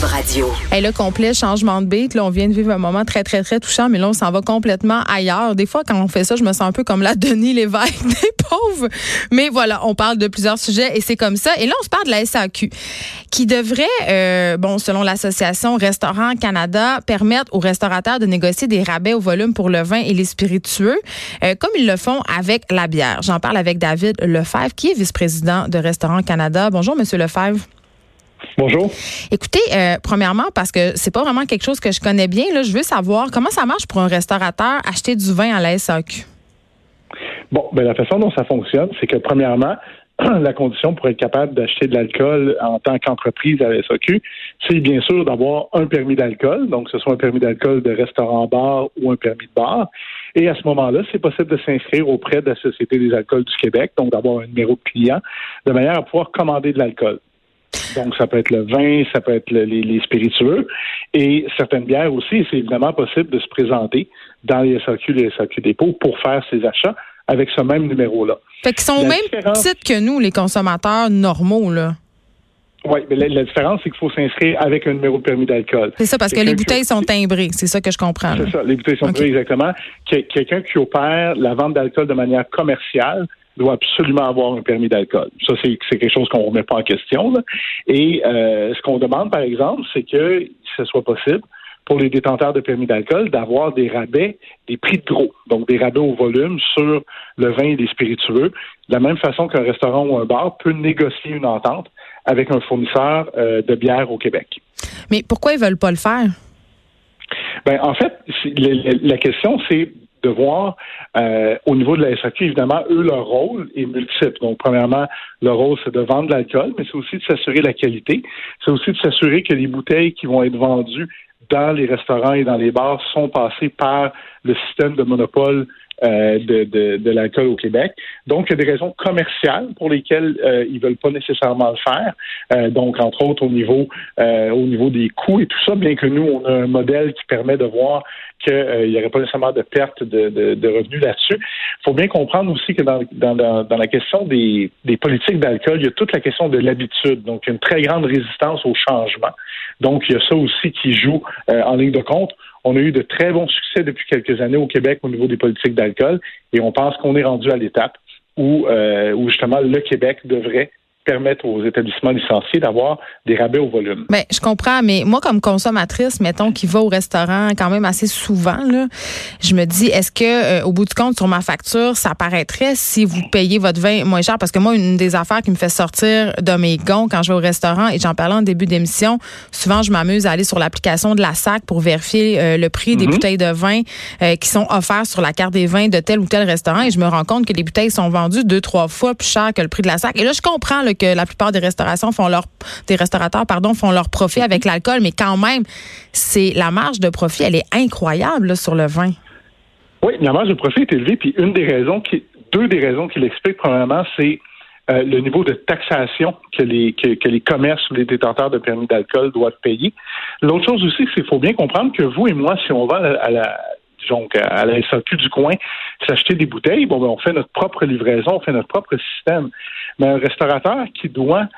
Cube Radio. Et le complet changement de beat, là, on vient de vivre un moment très, très, très touchant, mais là, on s'en va complètement ailleurs. Des fois, quand on fait ça, je me sens un peu comme la Denis Lévesque des pauvres. Mais voilà, on parle de plusieurs sujets et c'est comme ça. Et là, on se parle de la SAQ, qui devrait, euh, bon, selon l'association Restaurant Canada, permettre aux restaurateurs de négocier des rabais au volume pour le vin et les spiritueux, euh, comme ils le font avec la bière. J'en parle avec David Lefebvre, qui est vice-président de Restaurant Canada. Bonjour, Monsieur Lefebvre. Bonjour. Écoutez, euh, premièrement, parce que c'est pas vraiment quelque chose que je connais bien, là, je veux savoir comment ça marche pour un restaurateur acheter du vin à la SAQ. Bon, ben la façon dont ça fonctionne, c'est que premièrement, la condition pour être capable d'acheter de l'alcool en tant qu'entreprise à la SAQ, c'est bien sûr d'avoir un permis d'alcool, donc que ce soit un permis d'alcool de restaurant-bar ou un permis de bar. Et à ce moment-là, c'est possible de s'inscrire auprès de la Société des alcools du Québec, donc d'avoir un numéro de client, de manière à pouvoir commander de l'alcool. Donc, ça peut être le vin, ça peut être le- les, les spiritueux et certaines bières aussi. C'est évidemment possible de se présenter dans les SAQ, les SAQ dépôts pour faire ses achats avec ce même numéro-là. Fait qu'ils sont au même différence- titre que nous, les consommateurs normaux, là. Oui, mais la, la différence, c'est qu'il faut s'inscrire avec un numéro de permis d'alcool. C'est ça, parce que les bouteilles sont timbrées. C'est ça que je comprends. C'est ça, les bouteilles sont brûlées, exactement. Que- Quelqu'un qui opère la vente d'alcool de manière commerciale doit absolument avoir un permis d'alcool. Ça, c'est quelque chose qu'on ne remet pas en question. là. Et euh, ce qu'on demande, par exemple, c'est que ce soit possible pour les détenteurs de permis d'alcool d'avoir des rabais, des prix de gros, donc des rabais au volume sur le vin et les spiritueux, de la même façon qu'un restaurant ou un bar peut négocier une entente avec un fournisseur euh, de bière au Québec. Mais pourquoi ils veulent pas le faire? Ben, en fait, la question, c'est de voir euh, au niveau de la SAQ, évidemment, eux, leur rôle est multiple. Donc, premièrement, leur rôle, c'est de vendre de l'alcool, mais c'est aussi de s'assurer la qualité. C'est aussi de s'assurer que les bouteilles qui vont être vendues dans les restaurants et dans les bars sont passées par le système de monopole euh, de, de, de l'alcool au Québec. Donc, il y a des raisons commerciales pour lesquelles euh, ils veulent pas nécessairement le faire. Euh, donc, entre autres, au niveau euh, au niveau des coûts et tout ça, bien que nous, on a un modèle qui permet de voir qu'il n'y aurait pas nécessairement de perte de, de, de revenus là-dessus. Il faut bien comprendre aussi que dans, dans, dans, dans la question des, des politiques d'alcool, il y a toute la question de l'habitude. Donc, une très grande résistance au changement. Donc, il y a ça aussi qui joue euh, en ligne de compte. On a eu de très bons succès depuis quelques années au Québec au niveau des politiques d'alcool et on pense qu'on est rendu à l'étape où, euh, où justement le Québec devrait permettre aux établissements licenciés d'avoir des rabais au volume. Ben, je comprends, mais moi, comme consommatrice, mettons, qui va au restaurant quand même assez souvent, là, je me dis, est-ce que, euh, au bout du compte, sur ma facture, ça paraîtrait si vous payez votre vin moins cher? Parce que moi, une des affaires qui me fait sortir de mes gonds quand je vais au restaurant, et j'en parlais en début d'émission, souvent, je m'amuse à aller sur l'application de la SAC pour vérifier euh, le prix des Mhm. bouteilles de vin euh, qui sont offertes sur la carte des vins de tel ou tel restaurant, et je me rends compte que les bouteilles sont vendues deux, trois fois plus cher que le prix de la SAC. Et là, je comprends que la plupart des restaurations font des restaurateurs pardon font leur profit avec l'alcool, mais quand même, c'est la marge de profit, elle est incroyable sur le vin. Oui, la marge de profit est élevée, puis une des raisons qui, deux des raisons qui l'expliquent, premièrement, c'est euh, le niveau de taxation que les que, que les commerces ou les détenteurs de permis d'alcool doivent payer. L'autre chose aussi, c'est qu'il faut bien comprendre que vous et moi, si on va à la donc à la SAQ du coin, s'acheter des bouteilles, bon ben on fait notre propre livraison, on fait notre propre système. Mais un restaurateur qui doit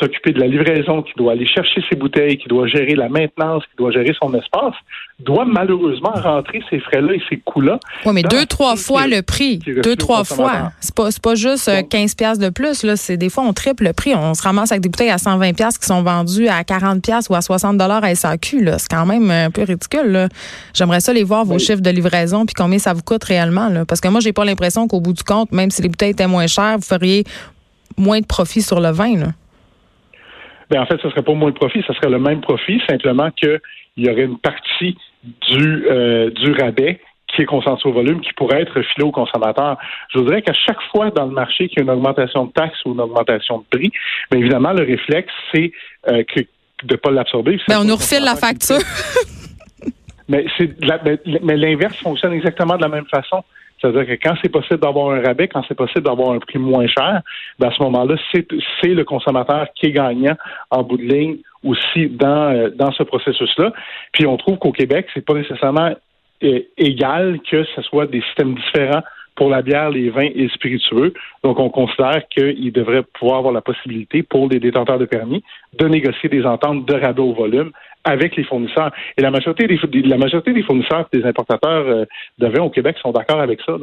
s'occuper de la livraison, qui doit aller chercher ses bouteilles, qui doit gérer la maintenance, qui doit gérer son espace, doit malheureusement rentrer ces frais-là et ces coûts-là. Oui, mais deux, trois fois le prix. Deux, trois fois. C'est pas, pas juste euh, Donc- 15 piastres de plus. Là. C'est, des fois, on triple le prix. On se ramasse avec des bouteilles à 120 piastres qui sont vendues à 40 piastres ou à 60 dollars à SAQ. Là. C'est quand même un peu ridicule. J'aimerais ça les voir, vos Oui. chiffres de livraison, puis combien ça vous coûte réellement. Là. Parce que moi, j'ai pas l'impression qu'au bout du compte, même si les bouteilles étaient moins chères, vous feriez moins de profit sur le vin. Là. Ben, en fait, ce serait pas moins de profit, ce serait le même profit, simplement qu'il y aurait une partie du, euh, du rabais qui est concentré au volume, qui pourrait être filé au consommateur. Je voudrais qu'à chaque fois dans le marché qu'il y a une augmentation de taxes ou une augmentation de prix, bien évidemment, le réflexe, c'est euh, que de pas l'absorber. Ben, on nous refile la facture. mais c'est mais l'inverse fonctionne exactement de la même façon. C'est-à-dire que quand c'est possible d'avoir un rabais, quand c'est possible d'avoir un prix moins cher, ben à ce moment-là, c'est le consommateur qui est gagnant en bout de ligne aussi dans, euh, dans ce processus-là. Puis on trouve qu'au Québec, c'est pas nécessairement égal que ce soit des systèmes différents pour la bière, les vins et les spiritueux. Donc, on considère qu'il devrait pouvoir avoir la possibilité pour les détenteurs de permis de négocier des ententes de rabais au volume avec les fournisseurs. Et la majorité des, la majorité des fournisseurs des importateurs euh, de vin au Québec sont d'accord avec ça.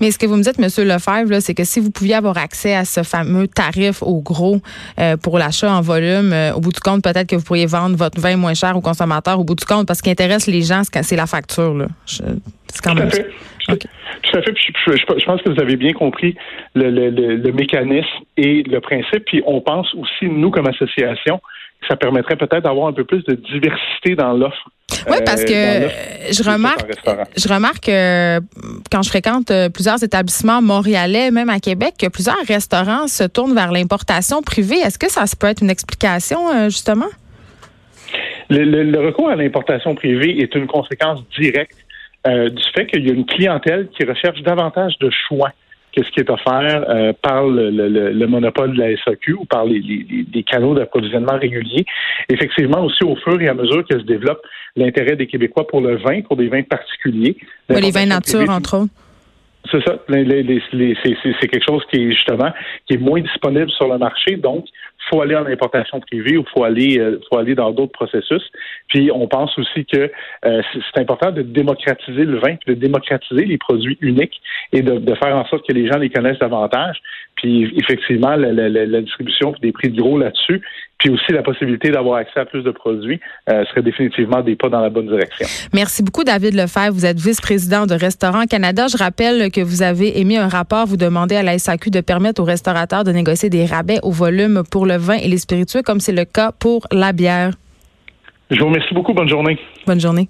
Mais ce que vous me dites, M. Lefebvre, c'est que si vous pouviez avoir accès à ce fameux tarif au gros euh, pour l'achat en volume, euh, au bout du compte, peut-être que vous pourriez vendre votre vin moins cher aux consommateurs au bout du compte, parce ce qui intéresse les gens, c'est la facture. Là. c'est quand même... Tout à fait. Tout à fait. je, pense que vous avez bien compris le, le, le mécanisme et le principe. Puis on pense aussi, nous, comme association, ça permettrait peut-être d'avoir un peu plus de diversité dans l'offre. Oui, parce euh, que je remarque, je remarque que quand je fréquente euh, plusieurs établissements montréalais, même à Québec, que plusieurs restaurants se tournent vers l'importation privée. Est-ce que ça peut être une explication, euh, justement? Le, recours à l'importation privée est une conséquence directe du fait qu'il y a une clientèle qui recherche davantage de choix quest ce qui est offert euh, par le, monopole de la SAQ ou par les, canaux d'approvisionnement réguliers. Effectivement, aussi au fur et à mesure que se développe l'intérêt des Québécois pour le vin, pour des vins particuliers. les vins nature, entre autres. C'est ça. c'est quelque chose qui est justement qui est moins disponible sur le marché. Donc, faut aller en importation privée ou faut aller euh, faut aller dans d'autres processus. Puis on pense aussi que euh, c'est important de démocratiser le vin, de démocratiser les produits uniques et de, de, faire en sorte que les gens les connaissent davantage. Puis effectivement, la, la, la distribution des prix de gros là-dessus, puis aussi la possibilité d'avoir accès à plus de produits euh, serait définitivement des pas dans la bonne direction. Merci beaucoup, David Lefebvre. Vous êtes vice-président de Restaurants Canada. Je rappelle que vous avez émis un rapport, vous demandez à la SAQ de permettre aux restaurateurs de négocier des rabais au volume pour le vin et les spiritueux, comme c'est le cas pour la bière. Je vous remercie beaucoup. Bonne journée. Bonne journée.